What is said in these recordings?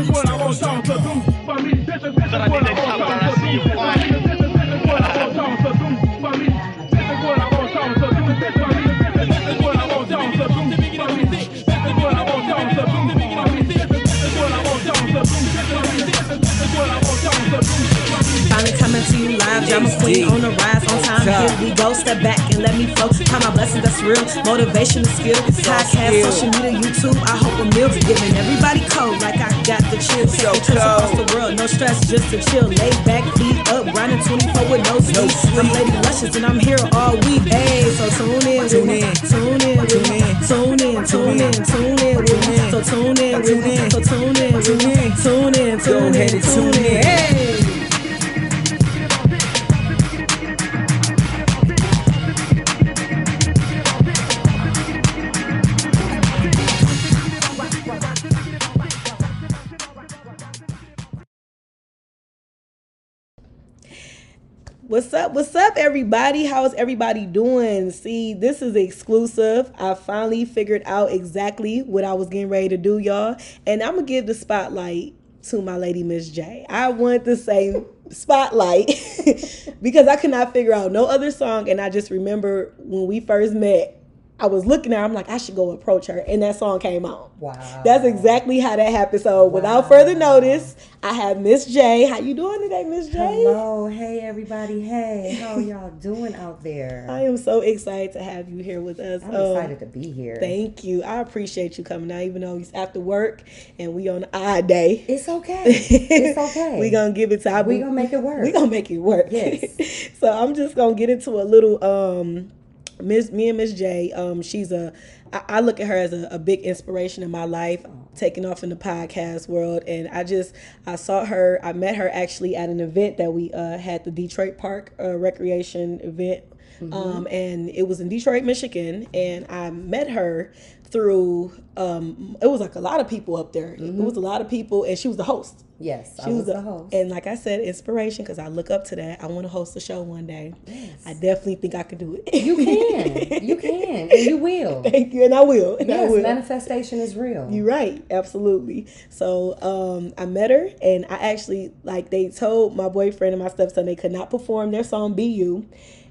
is what I want y'all to do for me. This is, this is what I want y'all to drama queen on the rise, on time. Here we go, step back and let me flow. Count my blessings, that's real. Motivation and skill. Podcast, social media, YouTube. I hope a meal's giving everybody cold like I got the chills. Taking trips across the world, no stress, just to chill. Lay back, feet up, grinding 24 with no sleep. I'm Lady Luscious and I'm here all week. Hey, so tune in, tune in, tune in, tune in, tune in, tune in, tune in, tune in. So tune in, tune in, so tune in, tune in, tune in, tune in, tune in. Hey. What's up? What's up, everybody? How's everybody doing? See, this is exclusive. I finally figured out exactly what I was getting ready to do, y'all. And I'm going to give the spotlight to my lady, Miss J. I want to say spotlight because I could not figure out no other song. And I just remember when we first met, I was looking at her, I'm like, I should go approach her. And that song came on. Wow. That's exactly how that happened. So without further notice, I have Miss J. How you doing today, Miss J? Hello, hey everybody, hey, how y'all doing out there? I am so excited to have you here with us. I'm Um, excited to be here. Thank you. I appreciate you coming out, even though it's after work and we on odd day. It's okay. It's okay. we gonna give it to our We gonna make it work. We're gonna make it work. Yes. so I'm just gonna get into a little um Miss me and Miss J. Um she's a I, look at her as a, a big inspiration in my life, taking off in the podcast world. And I just I saw her, I met her actually at an event that we uh had the Detroit Park uh, recreation event. Um, and it was in Detroit, Michigan, and I met her through um it was like a lot of people up there. It was a lot of people and she was the host. yes, I She was was the host. And like I said, inspiration because I look up to that. I want to host a show one day. Yes. I definitely think I could do it. you can, you can, and you will. Thank you, and I will. And I Yes, will. manifestation is real. You're right, absolutely. So um, I met her, and I actually like they told my boyfriend and my stepson they could not perform their song "Be You."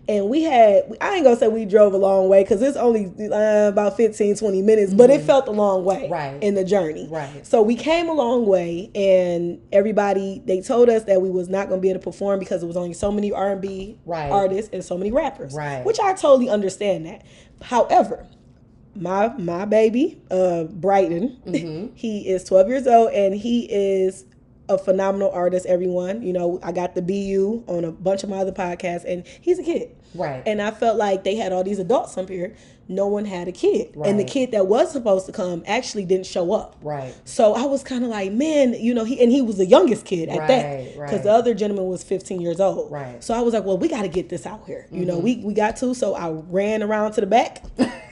And we had, I ain't gonna say we drove a long way because it's only uh, about 15, 20 minutes, but it felt a long way Mm-hmm. Right. in the journey. Right. So we came a long way, and everybody, they told us that we was not gonna be able to perform because it was only so many R&B Right. artists and so many rappers. Right. Which I totally understand that. However, my my baby, uh, Brighton. Mm-hmm. he is 12 years old and he is a phenomenal artist. Everyone, you know, I got the BU on a bunch of my other podcasts, and he's a kid. Right. And I felt like they had all these adults up here. No one had a kid, and the kid that was supposed to come actually didn't show up. Right. So I was kind of like, man, you know, he and he was the youngest kid at that Right, because right. the other gentleman was 15 years old. Right. Mm-hmm. So I was like, well, we got to get this out here. You know, we we got to. So I ran around to the back.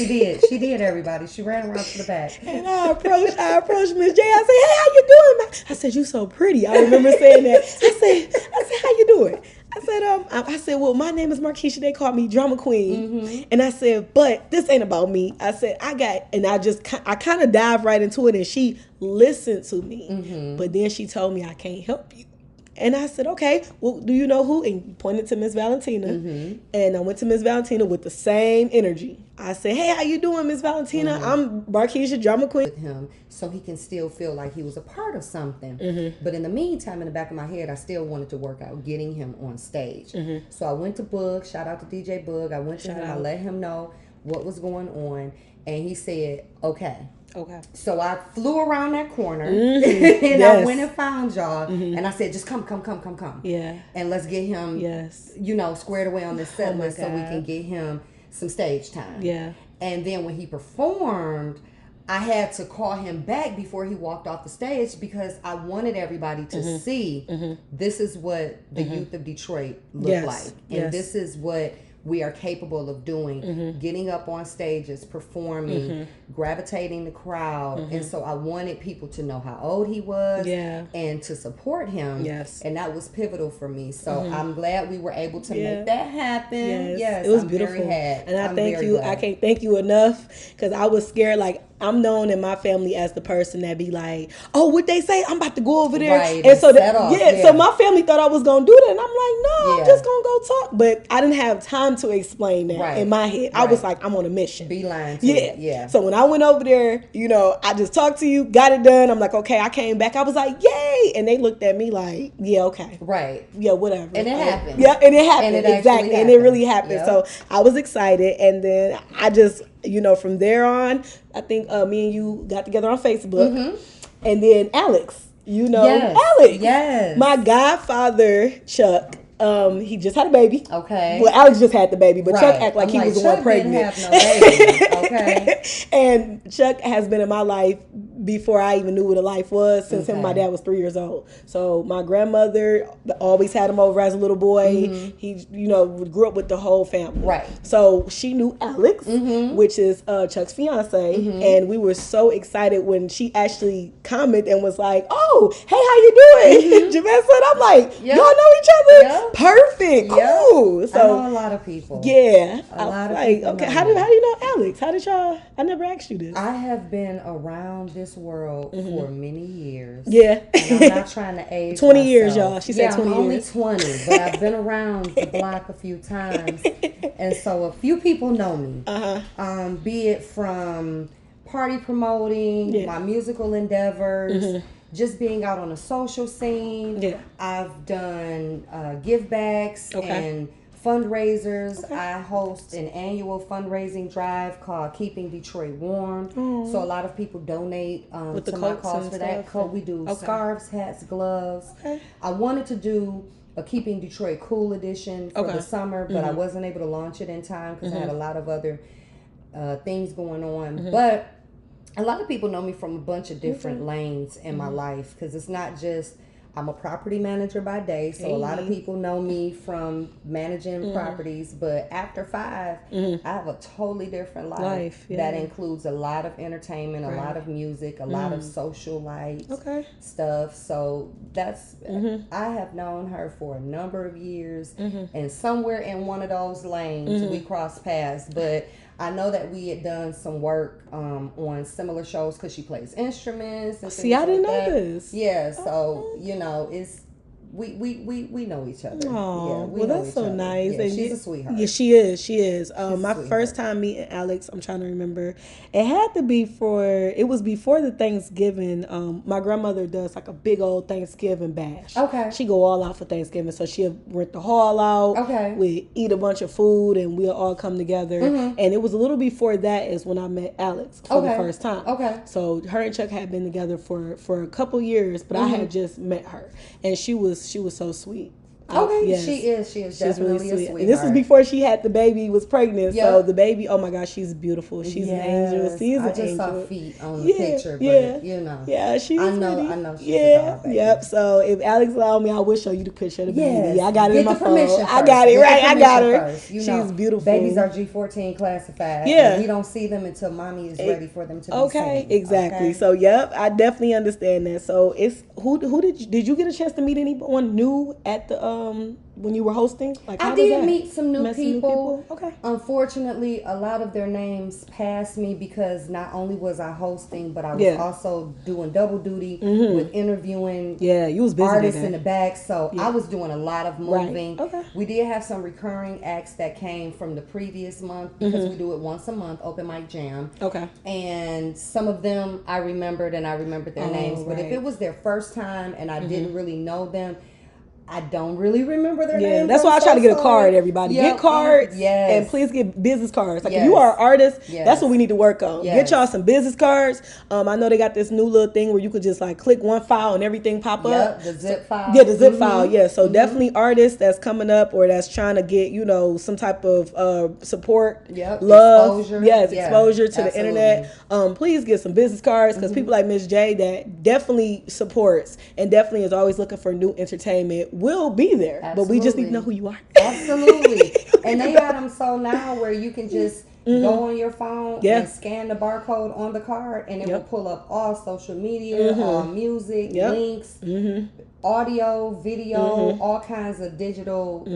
She did. She did. Everybody. She ran around to the back. And I approached, I approached Miss J. I said, "Hey, how you doing?" I said, "You so pretty." I remember saying that. I said, "I said, how you doing?" I said, "Um, I I said, well, my name is Markeisha. They call me Drama Queen." And I said, "But this ain't about me." I said, "I got," and I just, I kind of dived right into it, and she listened to me. But then she told me, "I can't help you." And I said, okay, well, do you know who? And you pointed to Miss Valentina. And I went to Miss Valentina with the same energy. I said, hey, how you doing, Miss Valentina? I'm Markeisha, drama queen. with him so he can still feel like he was a part of something. Mm-hmm. But in the meantime, in the back of my head, I still wanted to work out getting him on stage. Mm-hmm. So I went to Boog. Shout out to DJ Boog. I went to him. I let him know what was going on, and he said, "Okay." Okay. So I flew around that corner and Mm-hmm. Yes. Mm-hmm. I went and found y'all, and I said, "Just come, come, come, come, come." Yeah. And let's get him, Yes. you know, squared away on this set Oh so we can get him some stage time. Yeah. And then when he performed, I had to call him back before he walked off the stage because I wanted everybody to Mm-hmm. see this is what the youth of Detroit look Yes, like. And yes. this is what we are capable of doing Mm-hmm. getting up on stages, performing, gravitating the crowd. And so I wanted people to know how old he was Mm-hmm. Yeah. and to support him. Yes. Mm-hmm. And that was pivotal for me. So I'm glad we were able to Yeah. make that happen. Yes, it was I'm beautiful. And I I'm thank you. I can't thank you enough because I was scared. Like I'm known in my family as the person that be like, "Oh, what they say? I'm about to go over there." Right, And so that yeah, yeah. so my family thought I was gonna do that, and I'm like, "No, Yeah. I'm just gonna go talk." But I didn't have time to explain that Right, in my head. I was like, "I'm on a mission." Beeline to Yeah. it, yeah. So when I went over there, you know, I just talked to you, got it done. I'm like, okay, I came back. I was like, yay. And they looked at me like, yeah, okay. Right. Yeah, whatever. And it happened. Yeah, and it happened. And it exactly. And it really happened. Yep. So I was excited. And then I just, you know, from there on, I think uh, me and you got together on Facebook. And then Alex, you know, Mm-hmm. Yes. Alex. Yes. My godfather, Chuck, um, he just had a baby. Okay. Well, Alex just had the baby, but Chuck Right. act like I'm he like, was the one pregnant. didn't have no baby, okay? and Chuck has been in my life before I even knew what a life was since him my dad was three years old. So my grandmother always had him over as a little boy. He, you know, grew up with the whole family. Mm-hmm. Right. So she knew Alex, Mm-hmm. which is uh, Chuck's fiance, and we were so excited when she actually commented and was like, "Oh, hey, how you doing?" Javette said, "I'm like, Mm-hmm. Y'all know each other, Yeah. Perfect, Yeah. cool." I So know a lot of people. yeah, A I lot of like, people okay, how did how do you know Alex? How did y'all? I never asked you this. I have been around this world for many years. Mm-hmm. yeah, And I'm not trying to age 20 years, y'all. She said yeah, 20 I'm only years. 20, but I've been around the block a few times. And so a few people know me. uh huh. Um, be it from party promoting, Yeah. Mm-hmm. my musical endeavors, just being out on the social scene. Yeah. I've done uh, give backs Okay. and fundraisers. I host an annual fundraising drive called Keeping Detroit Warm. So a lot of people donate um, With the to my cause for that. stuff Co- we do Okay. scarves, hats, gloves. Okay. I wanted to do a Keeping Detroit Cool edition for Okay. Mm-hmm. the summer, but I wasn't able to launch it in time because I had a lot of other uh, things going on. Mm-hmm. But a lot of people know me from a bunch of different mm-hmm. lanes in my mm-hmm. life because it's not just I'm a property manager by day, so a lot of people know me from managing mm-hmm. properties. But after 5 I have a totally different life, Life, that includes a lot of entertainment, a lot of music, a lot of mm. social life Okay. stuff. So that's Mm-hmm. I have known her for a number of years, and somewhere in one of those lanes Mm-hmm. we cross paths. But I know that we had done some work um, on similar shows because she plays instruments. And See, I didn't like know that. this. Yeah, so you know it's. We, we, we, we know each other. Oh, yeah, we well, that's so other. nice. Yeah, And she's you- a sweetheart. Yeah, she is. She is. Um, my first time meeting Alex, I'm trying to remember. It had to be for. It was before the Thanksgiving. Um, my grandmother does like a big old Thanksgiving bash. Okay. She go all out for Thanksgiving, so she'll rent the hall out. Okay. We eat a bunch of food, and we'll all come together. And it was a little before that is when I met Alex for the Mm-hmm. First time. Okay. So her and Chuck had been together for for a couple years, but I Mm-hmm. had just met her, and she was she was so sweet. Okay, Yes. she is. She is She's definitely really a sweet. this is before she had the baby, was pregnant. So the baby, oh my gosh, she's beautiful. She's an angel. Yes, She's I an just angel. saw feet on the Yeah, picture, but yeah. you know. Yeah, she's I know- pretty. I know yeah, yep. So if Alex allowed me, I will show you the picture of the Yes. baby. I got it Get in my phone. I got it Get right. I got her. first. You she's know, beautiful. Babies are G14 classified. Yeah. We don't see them until mommy is ready for them to be Okay, seen, exactly. okay? So, yep, I definitely understand that. So, it's who who did you, did you get a chance to meet anyone new at the um when you were hosting? Like, I did meet some new some new people. Okay. Unfortunately, a lot of their names passed me because not only was I hosting, but I was Yeah. Mm-hmm. also doing double duty with interviewing Yeah, you was busy artists in the back. So I was doing a lot of Right. moving. Okay. We did have some recurring acts that came from the previous month because Mm-hmm. we do it once a month, open mic jam. Okay. And some of them I remembered and I remembered their Oh, names. But if. Mm-hmm. it was their first time and I didn't really know them, I don't really remember their Yeah, names. that's why I try to get a card, everybody. Yep, Get cards. Yes. And please get business cards. Like if you are an artist, Yes. that's what we need to work on. Get y'all some business cards. Um, I know they got this new little thing where you could just like click one file and everything pop up. Yep, the zip file. Yeah, the zip Mhm. file. Yeah, so definitely artists that's coming up or that's trying to get you know some type of uh, support, Yep, love, exposure. yes, Yeah, exposure to the internet. Um, please get some business cards because people like Miss J that definitely supports and definitely is always looking for new entertainment will be there. But we just need to know who you are. Absolutely. and they got them so now where you can just mm-hmm. go on your phone Mm-hmm. Yeah. and scan the barcode on the card and it Yep. will pull up all social media, mm-hmm. all music, Yep. links, mm-hmm. audio, video, all kinds of digital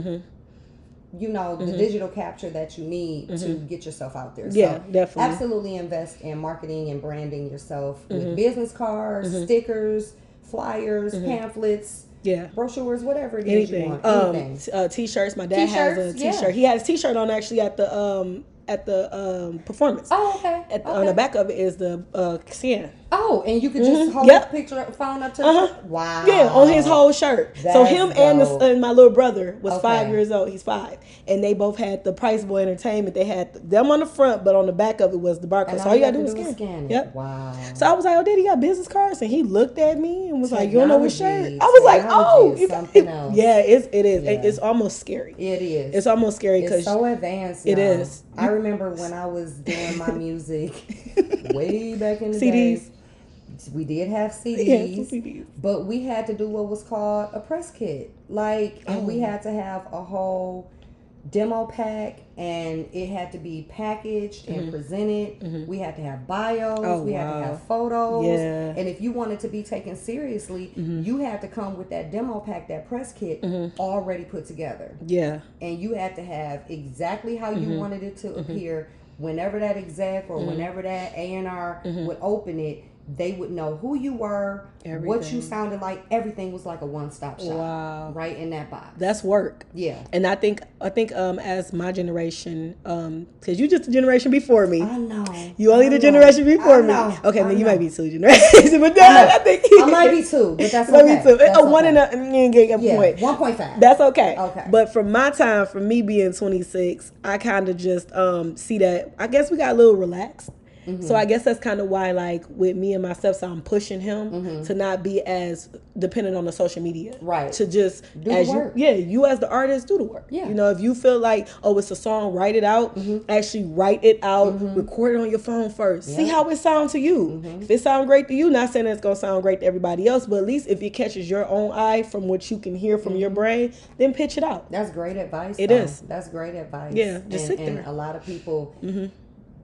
you know the digital capture that you need to get yourself out there. Mm-hmm. Yeah, so definitely. Absolutely invest in marketing and branding yourself Mm-hmm. with business cards, stickers, flyers, pamphlets, Yeah. brochures, whatever it is you Anything. want. Um, Anything. t- uh, t-shirts. My dad has a T-shirts, yeah. t-shirt. He had his t-shirt on actually at the um at the um performance. oh, okay. At, okay. On the back of it is the uh Sian. Oh, and you could just hold Yep. the picture phone up to Uh-huh. the Wow. Yeah, on his whole shirt. so him and, the, and my little brother was five years old. He's five, and they both had the Price Boy Entertainment. They had them on the front, but on the back of it was the barcode. So all you gotta do is scan. it. Yep. Wow. So I was like, "Oh, Daddy, you got business cards?" And he looked at me and was like, "You don't know what shirt?" I was like, "Oh, Technology is something else. Yeah, it's it is. Yeah. It's almost scary. it is. It's almost scary because so advanced. It now. is. I remember when I was doing my music way back in the CDs. day. We did have CDs, CDs. but we had to do what was called a press kit. Like, and we Oh. had to have a whole demo pack, and it had to be packaged and presented. We had to have bios. Mm-hmm. Oh, we had wow. to have photos. Yeah. Mm-hmm. And if you wanted to be taken seriously, you had to come with that demo pack, that press kit already put together yeah, and you had to have exactly how Mm-hmm. you wanted it to appear whenever that exec or whenever that a&r Mm-hmm. would open it they would know who you were what you sounded like everything was like a one-stop shop Wow. right in that box that's work. yeah And I think I think um as my generation, um, because you just a generation before me. i know You only I the generation before I me. Okay, I then you might be two generations, but then I, think i might be two but that's Might okay be two. That's a one and a you a yeah, point. 1.5 That's okay. Okay. But from my time, from me being 26, I kind of just um see that. I guess we got a little relaxed. Mm-hmm. So I guess that's kind of why, like with me and my stepson, I'm pushing him to not be as dependent on the social media. Mm-hmm. Right. To just Do the as you, work. yeah, you as the artist do the work. Yeah. You know, if you feel like oh, it's a song, write it out. Mm-hmm. Actually, write it out. Record it on your phone first. See how it sounds to you. Mm-hmm. If it sounds great to you, not saying it's gonna sound great to everybody else, but at least if it catches your own eye from what you can hear from your Mm-hmm. brain, then pitch it out. That's great advice. It though. is. That's great advice. Yeah, just and, sit there. Mm-hmm. a lot of people,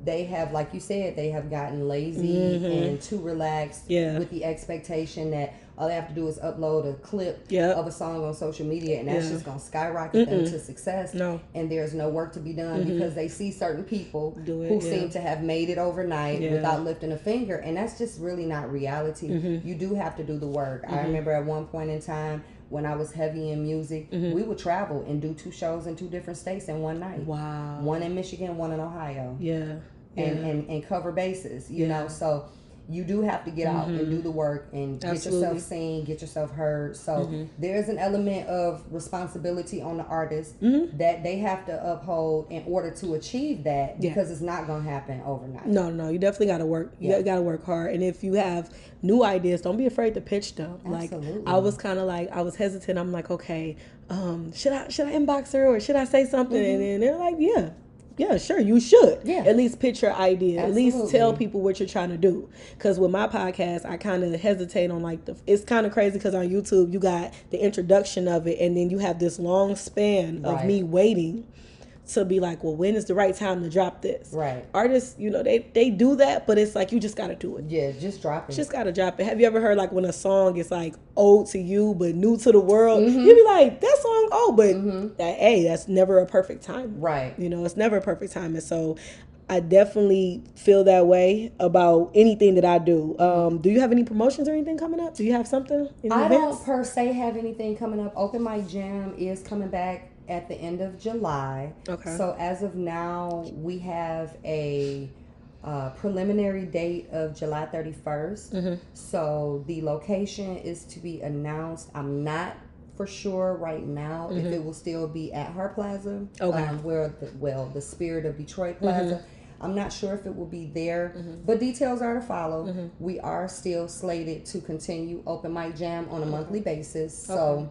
they have, like you said, they have gotten lazy and too relaxed Mm-hmm. Yeah. with the expectation that all they have to do is upload a clip Yep. of a song on social media and that's Yeah. just going to skyrocket them to success. No. Mm-hmm. And there's no work to be done because they see certain people it, who yeah. seem to have made it overnight. Mm-hmm. without lifting a finger. And that's just really not reality. You do have to do the work. I remember at one point in time, when I was heavy in music, Mm-hmm. we would travel and do two shows in two different states in one night. Wow. One in Michigan, one in Ohio. Yeah. Yeah. And, and and cover bases, you Yeah. Know. So you do have to get out and do the work and get Absolutely. Mm-hmm. yourself seen, get yourself heard. So there's an element of responsibility on the artist Mm-hmm. that they have to uphold in order to achieve that Yeah. because it's not going to happen overnight. No, no, you definitely got to work. You Yeah. got to work hard. And if you have new ideas, don't be afraid to pitch them. Like I was kind of like I was hesitant. I'm like, okay, um, should I should I inbox her or should I say something? And then they're like, yeah. Yeah, sure, you should. Yeah. At least pitch your idea. At least tell people what you're trying to do. Because with my podcast, I kind of hesitate on like the. It's kind of crazy because on YouTube you got the introduction of it, and then you have this long span of Right. me waiting to be like, well, when is the right time to drop this? Right. artists, you know, they they do that, but it's like you just gotta do it. Yeah, just drop it. Just gotta drop it. Have you ever heard like when a song is like old to you but new to the world? Mm-hmm. You be like, that song old, but that hey, that's never a perfect time. right. You know, it's never a perfect time, and so. I definitely feel that way about anything that I do. Um, do you have any promotions or anything coming up? Do you have something? I events? don't per se have anything coming up. Open Mic Jam is coming back at the end of July. Okay. So as of now, we have a uh, preliminary date of July 31st. Mm-hmm. So the location is to be announced. I'm not for sure right now if it will still be at Hart Plaza. Mm-hmm. Okay. Mm-hmm. Um, where the, well, the Spirit of Detroit Plaza. I'm not sure if it will be there, but details are to follow. Mm-hmm. We are still slated to continue Open Mic Jam on a monthly basis. So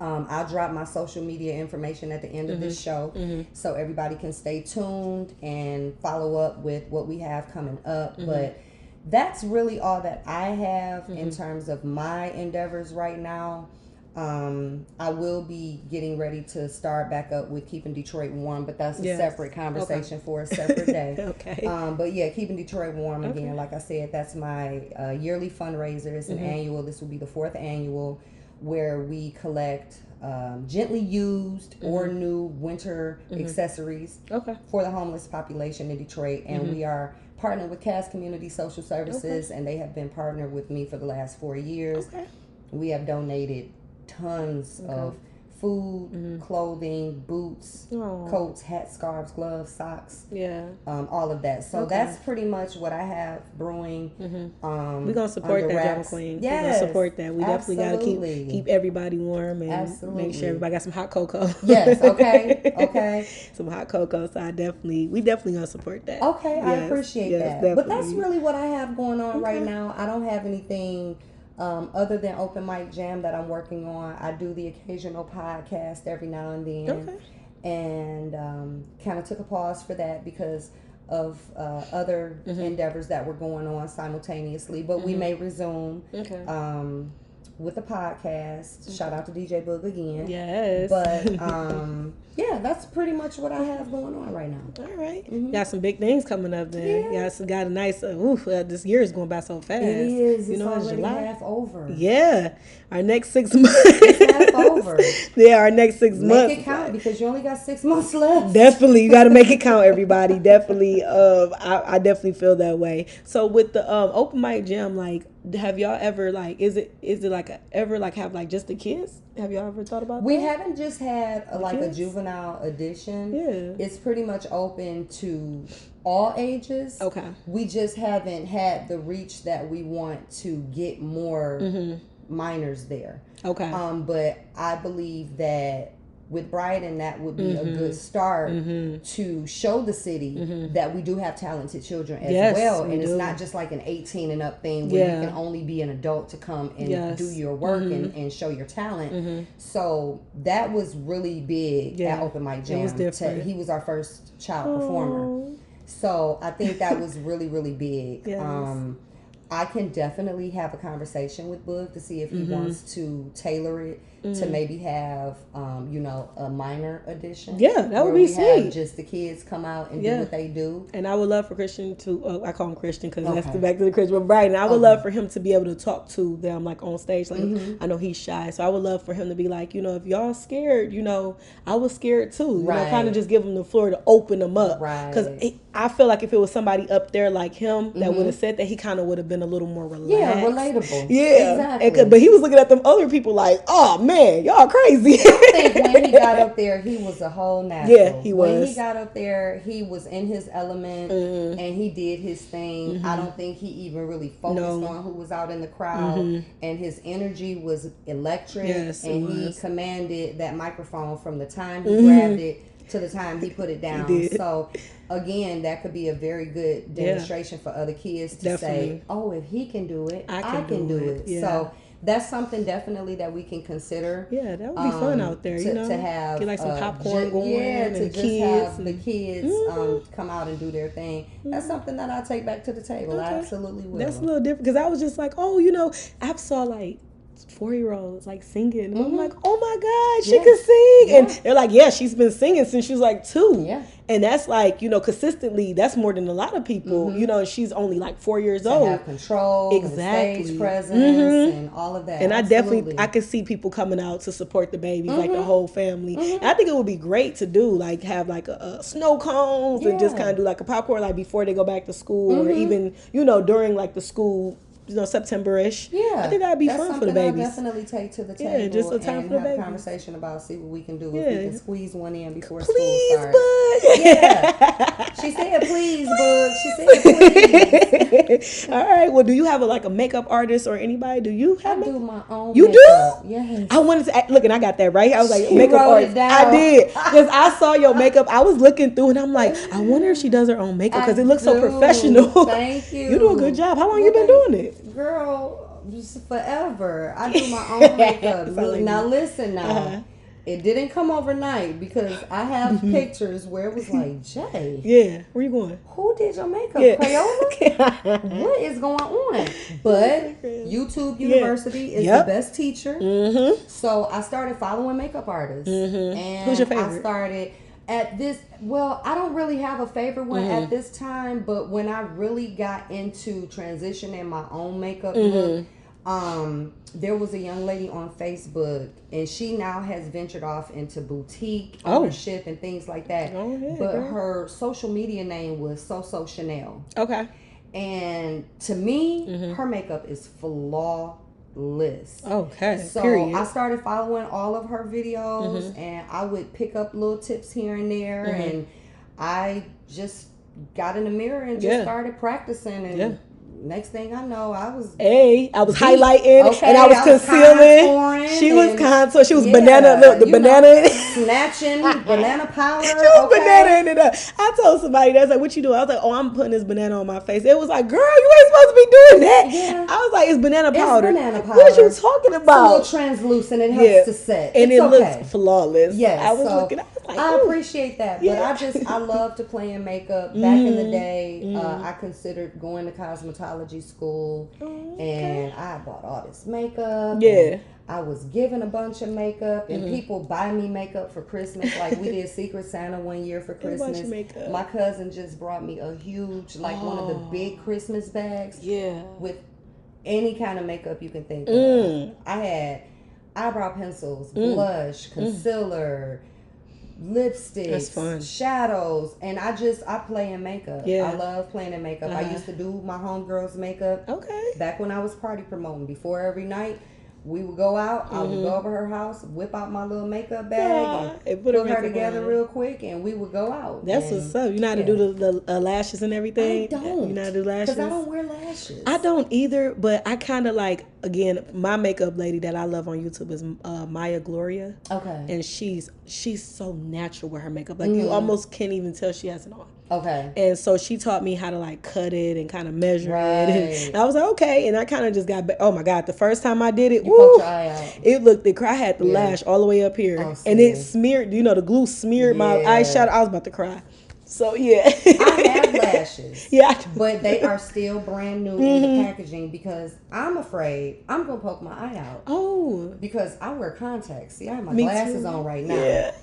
um, I'll drop my social media information at the end of this show so everybody can stay tuned and follow up with what we have coming up. But that's really all that I have in terms of my endeavors right now. Um, I will be getting ready to start back up with keeping Detroit warm, but that's a Yes. separate conversation for a separate day. Okay. Um, but yeah, keeping Detroit warm again. Like I said, that's my uh, yearly fundraiser. It's an Mm-hmm. annual. This will be the fourth annual. Where we collect um, gently used or Mm-hmm. new winter accessories Okay. for the homeless population in Detroit, and Mm-hmm. we are partnered with Cass Community Social Services, and they have been partnered with me for the last four years. Okay. We have donated tons of food, Mm-hmm. clothing, boots, Aw. coats, hats, scarves, gloves, socks, Yeah. um, all of that. So Okay. that's pretty much what I have brewing. Um, We're gonna support that, Drama. Queen. Yes, We're gonna support that. We definitely gotta keep keep everybody warm and make sure everybody got some hot cocoa. Yes. Okay. Okay. some hot cocoa. So I definitely, we definitely gonna support that. Okay, I appreciate yes, that. But that's really what I have going on right now. I don't have anything um, other than open mic jam that I'm working on. I do the occasional podcast every now and then, Okay. and um, kind of took a pause for that because of uh, other Mm-hmm. endeavors that were going on simultaneously. But we may resume Okay. um, with the podcast. Shout out to DJ Boog again. Yes. But um, yeah, that's pretty much what I have going on right now. All right. Got some big things coming up then. Yeah. Got got a nice. Uh, oof, uh, this year is going by so fast. It is. You It's know, it's already July. half over. Yeah. Our next six months. half over. yeah, our next six months. Make it count because you only got six months left. Definitely, you got to make it count, everybody. Definitely, um, I, I definitely feel that way. So with the um, open mic jam, like, have y'all ever like, is it is it like a, ever like have like just the kids? Have y'all ever thought about We that? We haven't just had a, like a juvenile edition. Yeah. It's pretty much open to all ages. Okay. We just haven't had the reach that we want to get more minors there. Okay. Um, but I believe that with Brighton, that would be a good mm-hmm. start mm-hmm. to show the city mm-hmm. that we do have talented children as Yes, well. we And it's do. not just like an 18 and up thing where Yeah. you can only be an adult to come and Yes. do your work and, and show your talent. So that was really big Yeah. at Open Mic Jam. was. To- he was our first child performer. Oh, So I think that was really, really big. Yes. Um, I can definitely have a conversation with Boog to see if Mm-hmm. he wants to tailor it to maybe have, um, you know, a minor edition. Yeah, that would be sweet. Just the kids come out and Yeah. do what they do. And I would love for Christian to, uh, I call him Christian because that's the back to the Christian, but Brian, I would Okay. love for him to be able to talk to them like on stage. Like, Mm-hmm. I know he's shy, so I would love for him to be like, you know, if y'all scared, you know, I was scared too. You know, kind of just give him the floor to open them up. Right. Because I feel like if it was somebody up there like him that would have said that, he kind of would have been a little more relaxed. Mm-hmm. Yeah, relatable. Yeah, exactly. And but he was looking at them other people like, oh man, y'all crazy. I think when he got up there, he was a whole natural. Yeah, he was. Mm-hmm. he got up there, he was in his element and he did his thing. I don't think he even really focused No. Mm-hmm. on who was out in the crowd. And his energy was electric. Yes, and he. Mm-hmm. commanded that microphone from the time he grabbed it to the time he put it down. So again, that could be a very good demonstration for other kids to Definitely. say, "Oh, if he can do it, I I can can, do do, it." it." Yeah. So that's something definitely that we can consider yeah, that would be fun um, out there. to, you know, to have get like some uh, popcorn going yeah, and to the just kids. have and- the kids um, come out and do their thing. That's something that I take back to the table. I absolutely will. That's a little different because I was just like, oh, you know, I saw like four year olds like singing. And I'm like, oh my God, she Mm-hmm. Yeah. can sing. Yeah. And they're like, yeah, she's been singing since she was like two. Yeah. And that's like, you know, consistently, that's more than a lot of people. You know, she's only like four years Mm-hmm. to old. have control, Exactly. stage presence, Mhm. and all of that. And I definitely, I could see people coming out to support the babies, like Mm-hmm. the whole family. And I think it would be great to do, like have like a, a snow cones and just Mm-hmm. kind of do like a popcorn, like before they go back to school, or even you know during like the school, you know September-ish. Yeah, I think that'd be fun for the something I'll babies. definitely take to the Yeah, table just a time and for the have a babies. conversation about see what we can do if Yeah. we can squeeze one in before Please, school starts. bud. Yeah. She said, "Please, bud." She said, "Please." All right. Well, do you have a, like a makeup artist or anybody? Do you I have? do my own. You do? makeup. Yes. I wanted to act- look, and I got that right. I was like, She makeup artist. I did because I saw your makeup. I was looking through, and I'm like, I wonder if she does her own makeup because it looks so professional. Thank you. you do a good job. How long you been doing it? Girl, just forever. I do my own makeup. Now listen now. Uh-huh. It didn't come overnight because I have pictures where it was like, Jay, Yeah. Where you going? who did your makeup? Yeah. Crayola? what is going on? But YouTube University is Yep. the best teacher. mm-hmm. So I started following makeup artists. And Who's your favorite? I started at this well, I don't really have a favorite one Mm-hmm. at this time, but when I really got into transitioning my own makeup Mm-hmm. look, um, there was a young lady on Facebook, and she now has ventured off into boutique Oh. ownership and things like that. Ahead, but girl. her social media name was So So Chanel. Okay. And to me, Mm-hmm. her makeup is flawless. Okay. So Period. Mm-hmm. I started following all of her videos and I would pick up little tips here and there and I just got in the mirror and just Yeah. started practicing and Yeah. Next thing I know I was a. I was highlighting Okay, and I was I was concealing. she was contour. She was Yeah, banana. Look, the know, banana. snatching banana powder. She was okay? banana in it up. I told somebody that's like, "What you doing?" I was like, "Oh, I'm putting this banana on my face." It was like, "Girl, you ain't supposed to be doing that." Yeah. I was like, "It's banana It's powder." banana What you talking about? It's a little translucent. It helps Yeah. to set. and it's it okay. looks flawless. Yes, I was so looking. I was like, I appreciate that, but I just I love to play in makeup. Back in Mm-hmm. the day, uh, I considered going to cosmetology school, and I bought all this makeup. Yeah. Mm-hmm. I was given a bunch of makeup, and people buy me makeup for Christmas. Like we did Secret Santa one year for Christmas. My cousin just brought me a huge, like one of the big Christmas bags Yeah. with any kind of makeup you can think of. Mm. I had eyebrow pencils, blush, concealer, lipsticks, That's fun. shadows, and I just I play in makeup. Yeah. I love playing in makeup. I Uh-huh. used to do my homegirls makeup Okay. back when I was party promoting. Before every night, we would go out. I would go over her house, whip out my little makeup bag, Mm-hmm. Yeah, and put, put her her together on. real quick, and we would go out. That's And what's up. You know how to yeah. do the, the uh, lashes and everything. I don't. You know how to do lashes. Because I don't wear lashes. I don't either, but I kind of like again. My makeup lady that I love on YouTube is uh, Maya Galore, Okay. and she's she's so natural with her makeup. Like Mm. you almost can't even tell she has it on. okay. And so she taught me how to like cut it and kind of measure it. And I was like, okay. And I kind of just got, ba- oh my God, the first time I did it, You woo, poked your eye out. it looked, the I had the Yeah. lash all the way up here. Oh, and it smeared, you know, the glue smeared my Yeah. eyeshadow. I was about to cry. So yeah. I have lashes. yeah. But they are still brand new in Mm-hmm. the packaging because I'm afraid I'm gonna poke my eye out Oh. because I wear contacts. See, I have my Me glasses too. on right now. Yeah.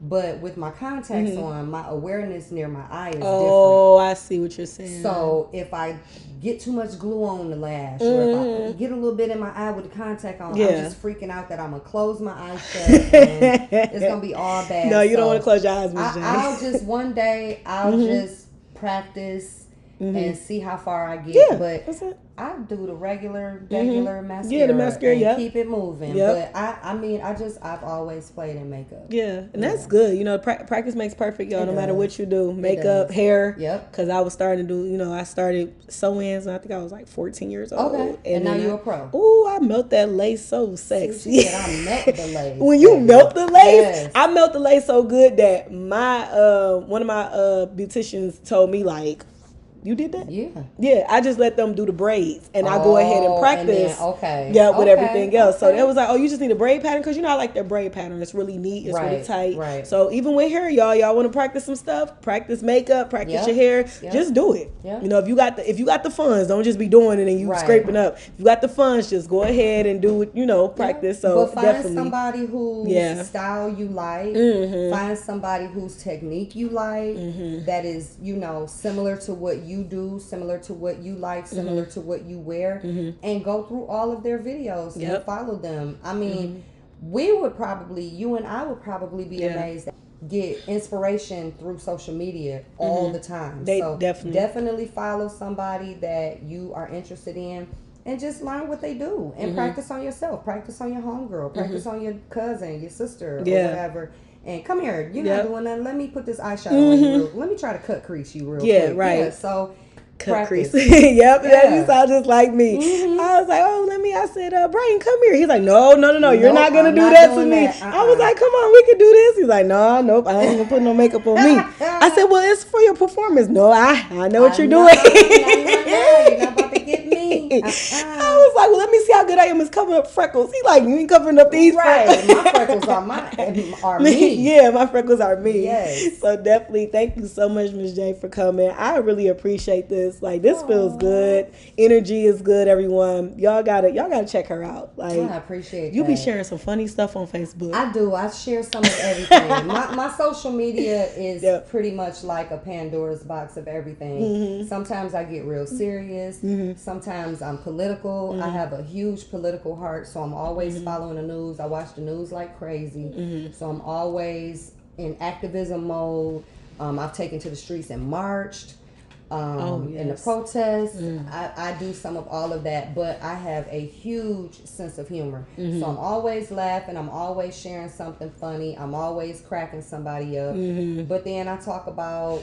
But with my contacts on, my awareness near my eye is Mm-hmm. Oh, I see what you're saying. So if I get too much glue on the lash, or if I get a little bit in my eye with the contact on, Mm-hmm. Yeah. I'm just freaking out that I'm gonna close my eyes shut. and it's gonna be all bad. no, you don't want to close your eyes, Miss I, Jane. I'll just one day I'll Mm-hmm. just practice and see how far I get. yeah. But. I do the regular, regular mascara. Mm-hmm. Yeah, the mascara, and yep. Keep it moving. Yep. But I, I mean, I just I've always played in makeup. Yeah, and that's good. You know, pra- practice makes perfect, y'all. It no matter what you do, makeup, hair. Yep. Because I was starting to do, you know, I started sew-ins, and I think I was like 14 years old. Okay. And now you're I- a pro. Ooh, I melt that lace so sexy. She said I melt the lace. when you baby. melt the lace, Yes. I melt the lace so good that my uh one of my uh beauticians told me like, you did that? Yeah. Yeah, I just let them do the braids, and I go ahead and Oh, practice. then- okay. Yeah, with Okay, everything else. So okay. they was like, "Oh, you just need a braid pattern because you know I like their braid pattern. It's really neat. It's really tight. right. So even with hair, y'all, y'all want to practice some stuff. Practice makeup. Practice Yep, your hair. yep. Just do it. Yep. You know, if you got the if you got the funds, don't just be doing it and you Right. scraping up. If you got the funds, just go ahead and do it. You know, practice. So but find definitely. somebody whose Yeah. Mm-hmm. style you like. Find somebody whose technique you like that is, you know, similar to what you do, similar to what you like, similar to what you wear, and go through all of their videos and Mm-hmm. Yep. Mm-hmm. follow them. I mean, we would probably, you and I would probably be Yeah. amazed. Get inspiration through social media all the time. Mm-hmm. They so definitely- definitely follow somebody that you are interested in and just learn what they do Mm-hmm. and practice on yourself practice on your homegirl practice on your cousin your sister Yeah. or whatever and come here you're Yep. not doing nothing let me put this eyeshadow on you real, let me try to cut crease you real quick. Yeah, quick right. so Cut practice. crease. yep, that Yeah. you sound just like me. Mhm. I was like, oh, let me. I said, uh, Brian, come here. He's like, no, no, no, no. You're Nope, not gonna I'm do not that to me. that. I was Uh-uh. like, come on, we can do this. He's like, no, nope. I ain't even put no makeup on me. I said, well, it's for your performance. No, I, I know what I you're know, doing. you're not about to get me Uh, uh. I Uh-uh. was like, well, let me see how good I am. It's covering up freckles. He like, you ain't covering up these right freckles. my freckles are my are me yeah, my freckles are me. Yes. So definitely thank you so much, Miss J, for coming. I really appreciate this. Like this feels good. Energy is good, everyone. Y'all gotta y'all gotta check her out. Like I appreciate you be sharing some funny stuff on Facebook. I do. I share some of everything. my, my social media is Yep. pretty much like a Pandora's box of everything. Mm-hmm. Sometimes I get real serious. Mm-hmm. Sometimes I'm political. Mm-hmm. I have a huge political heart, so I'm always following the news. I watch the news like crazy. Mm-hmm. So I'm always in activism mode. Um, I've taken to the streets and marched. Um, Oh, in the yes. Mm. protests, I, I do some of all of that, but I have a huge sense of humor. Mm-hmm. So I'm always laughing. I'm always sharing something funny. I'm always cracking somebody up. Mm-hmm. But then I talk about,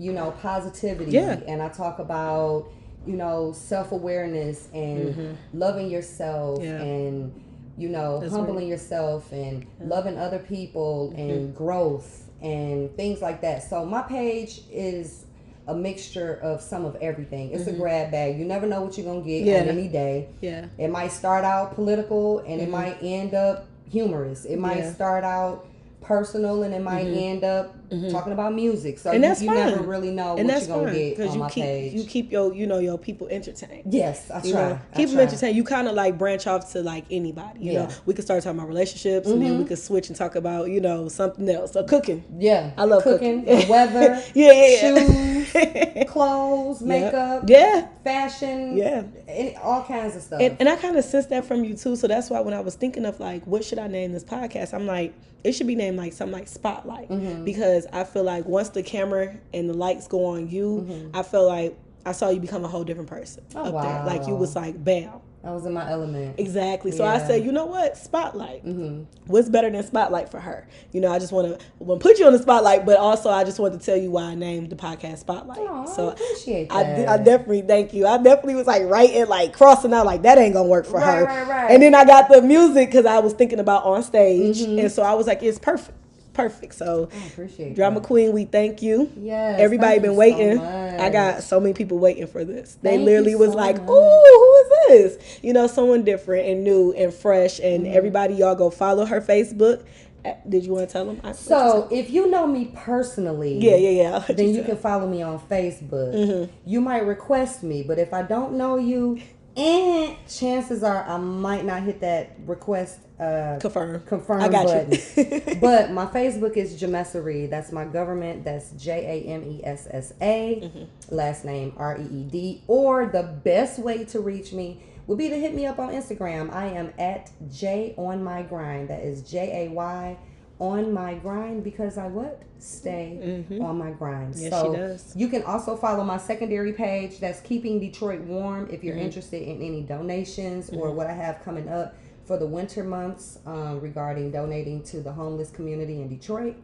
you know, positivity, Yeah. and I talk about, you know, self awareness and loving yourself Mm-hmm. Yeah. and, you know, That's humbling right. Mm-hmm. yourself and loving other people and growth and things like that. So my page is a mixture of some of everything. It's a grab bag. You never know what you're gonna get Mm-hmm. Yeah. on any day. Yeah. It might start out political and it might end up humorous. It might Mm-hmm. Yeah. Mm-hmm. start out personal and it might end up talking about music. So And you, that's you fine. never really know And what that's you're gonna fine get because on you my keep page. you keep your you know your people entertained. yes, I You try. know, I keep them entertained. You kind of like branch off to like anybody. You know, Yeah. Mm-hmm. we could start talking about relationships, and then we could switch and talk about you know something else. So cooking. Yeah, I love cooking, cooking. the weather, Yeah, yeah, yeah. shoes, clothes, makeup, Yeah. fashion, Yeah. any, all kinds of stuff. And, and I kind of sense that from you too. So that's why when I was thinking of like, what should I name this podcast? I'm like, it should be named like something like Spotlight Mm-hmm. because I feel like once the camera and the lights go on you, Mm-hmm. I feel like I saw you become a whole different person Oh, up there. Like you was like, bam. I was in my element. Exactly. So I said, you know what? Spotlight. Mm-hmm. What's better than spotlight for her? You know, I just want to want put you on the spotlight, but also I just want to tell you why I named the podcast Spotlight. I so appreciate I, that. de- I definitely thank you. I definitely was like writing, like crossing out, like that ain't gonna work for Right, her. right, right. And then I got the music because I was thinking about on stage, Mm-hmm. and so I was like, it's perfect, perfect. So. I appreciate Drama that. Queen, we thank you. Yeah, Everybody been you so waiting. much. I got so many people waiting for this. They Thank literally was so like, much. "Ooh, who is this?" You know, someone different and new and fresh. And Mm-hmm. everybody, y'all go follow her Facebook. Did you want to tell them? I- So if you know me personally, yeah, yeah, yeah. Then you tell. can follow me on Facebook. Mm-hmm. You might request me, but if I don't know you, and chances are I might not hit that request uh, confirm. confirm I got button. you. but my Facebook is Jamessa Reed. That's my government. That's J A M E S S A. Mm-hmm. Last name R E E D. Or the best way to reach me would be to hit me up on Instagram. I am at J on my grind. That is J A Y on my grind because I what stay on my grind. Mm-hmm. Yes, so she does. you can also follow my secondary page. That's keeping Detroit warm. If you're Mm-hmm. interested in any donations or what I have coming up for the winter months um, regarding donating to the homeless community in Detroit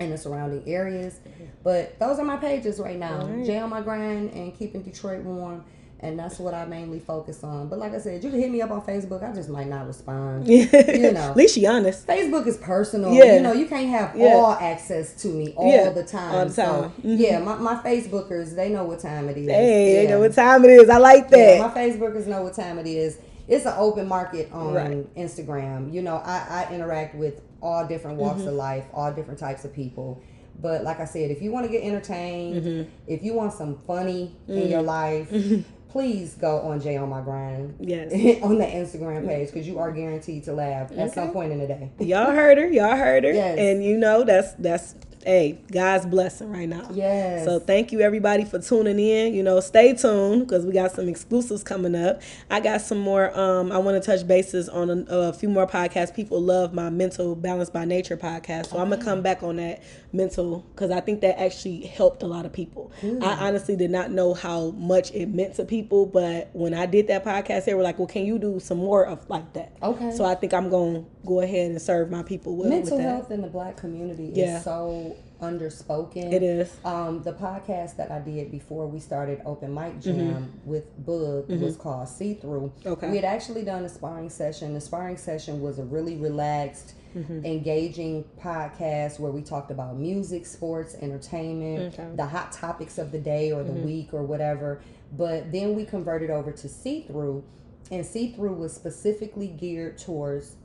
and the surrounding areas. But those are my pages right now. Mm-hmm. Right. Jay on my grind and keeping Detroit warm. And that's what I mainly focus on. But like I said, you can hit me up on Facebook. I just might not respond. you know. At least she honest. Facebook is personal. Yeah. You know, you can't have Yeah. all access to me all Yeah, the time. all the time. So, Mhm. yeah, my, my Facebookers, they know what time it is. Hey, yeah. you know what time it is. I like that. My Facebookers know what time it is. It's an open market on Right. Instagram. You know, I, I interact with all different walks Mm-hmm. of life, all different types of people. But like I said, if you want to get entertained, Mm-hmm. if you want some funny in mm-hmm. your life, mm-hmm. please go on Jay on my grind. Yes. on the Instagram mm-hmm. page because you are guaranteed to laugh at some point in the day. Y'all heard her. Y'all heard her. Yes. And you know that's that's hey God's blessing right now. Yes. So thank you everybody for tuning in. You know, stay tuned because we got some exclusives coming up. I got some more. Um, I want to touch bases on a, a few more podcasts. People love my mental balance by nature podcast, so I'm gonna come back on that mental because I think that actually helped a lot of people. I honestly did not know how much it meant to people, but when I did that podcast, they were like, "Well, can you do some more of like that?" Okay. So I think I'm gonna go ahead and serve my people with, Mental with that. health in the black community Yeah. is so underspoken. It is. Um, the podcast that I did before we started Open Mic Jam with Bug was called See Through. Mm-hmm. Okay. We had actually done a sparring session. The sparring session was a really relaxed, Mm-hmm. engaging podcast where we talked about music, sports, entertainment, Okay. Mm-hmm. the hot topics of the day or the week or whatever. But then we converted over to See Through, and See Through was specifically geared towards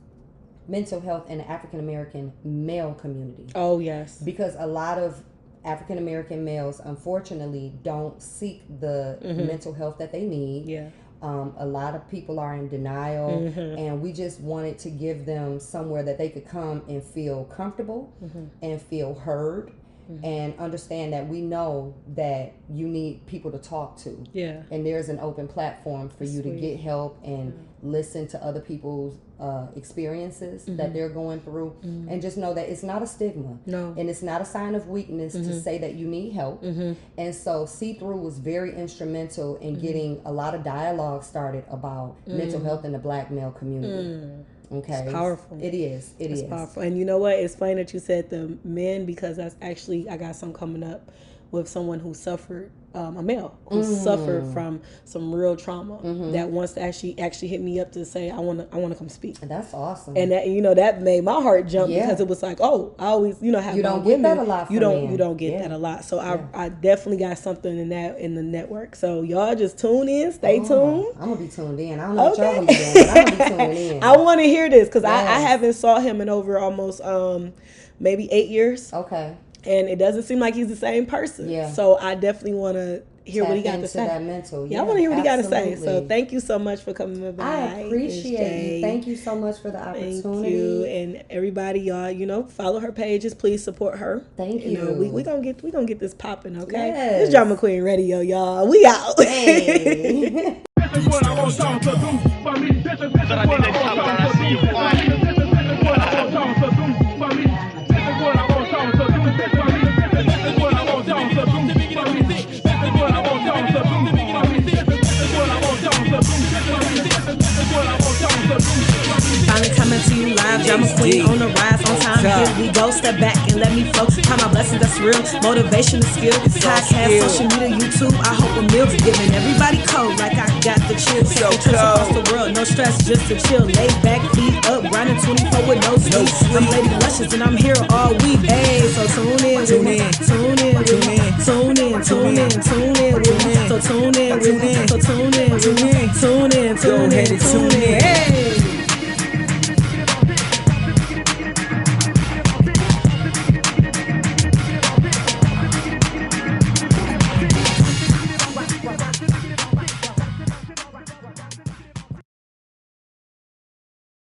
mental health in the African American male community Oh yes. because a lot of African American males, unfortunately, don't seek the mm-hmm. mental health that they need. Yeah. Um, a lot of people are in denial, mm-hmm. and we just wanted to give them somewhere that they could come and feel comfortable mm-hmm. and feel heard and understand that we know that you need people to talk to. Yeah. And there's an open platform for you to Sweet. get help and listen to other people's uh, experiences that mm-hmm. they're going through, mm-hmm. and just know that it's not a stigma. No. And it's not a sign of weakness to mm-hmm. say that you need help. And so, See Through was very instrumental in getting a lot of dialogue started about mental health in the black male community. Mm. Okay. It's powerful. It is. It is. It's powerful. And you know what? It's funny that you said the men because that's actually I got some coming up with someone who suffered um, a male who Mm. suffered from some real trauma Mm-hmm. that wants to actually actually hit me up to say I want to I want to come speak. And That's awesome. And that you know that made my heart jump Yeah. because it was like, oh, I always you know have You don't get that a lot You don't men. you don't get Yeah. that a lot. So I I definitely got something in that in the network. So y'all just tune in, stay tuned. I'm gonna be tuned in. I don't know what y'all Okay. gonna be doing, but I'm gonna be tuning in. I want to hear this because I, I haven't saw him in over almost um maybe eight years, okay. And it doesn't seem like he's the same person. Yeah. So I definitely want to hear what he Tap got to into say. That mental. yeah, I want to hear what he got to say. So thank you so much for coming by. I appreciate J. you. Thank you so much for the opportunity. Thank opportunity. you and everybody, y'all. You know, follow her pages. Please support her. Thank know, we you. we gonna get we gonna get this popping. Okay, Yes. this Drama Queen Radio, y'all. We out. Hey. We go, step back and let me flow. Count my blessings, that's real. Motivation is skill. Podcast, social media, YouTube. I hope a meal's giving everybody cold like I got the chill. So trips across the world, no stress, just to chill. Laid back, feet up, grinding 24 with no sleep. I'm Lady Luscious and I'm here all week. Hey, so tune in, tune in, tune in, tune in, tune in, tune in, tune in with me. So tune in, with me. So tune in, tune in, tune in, tune in, tune in. Hey.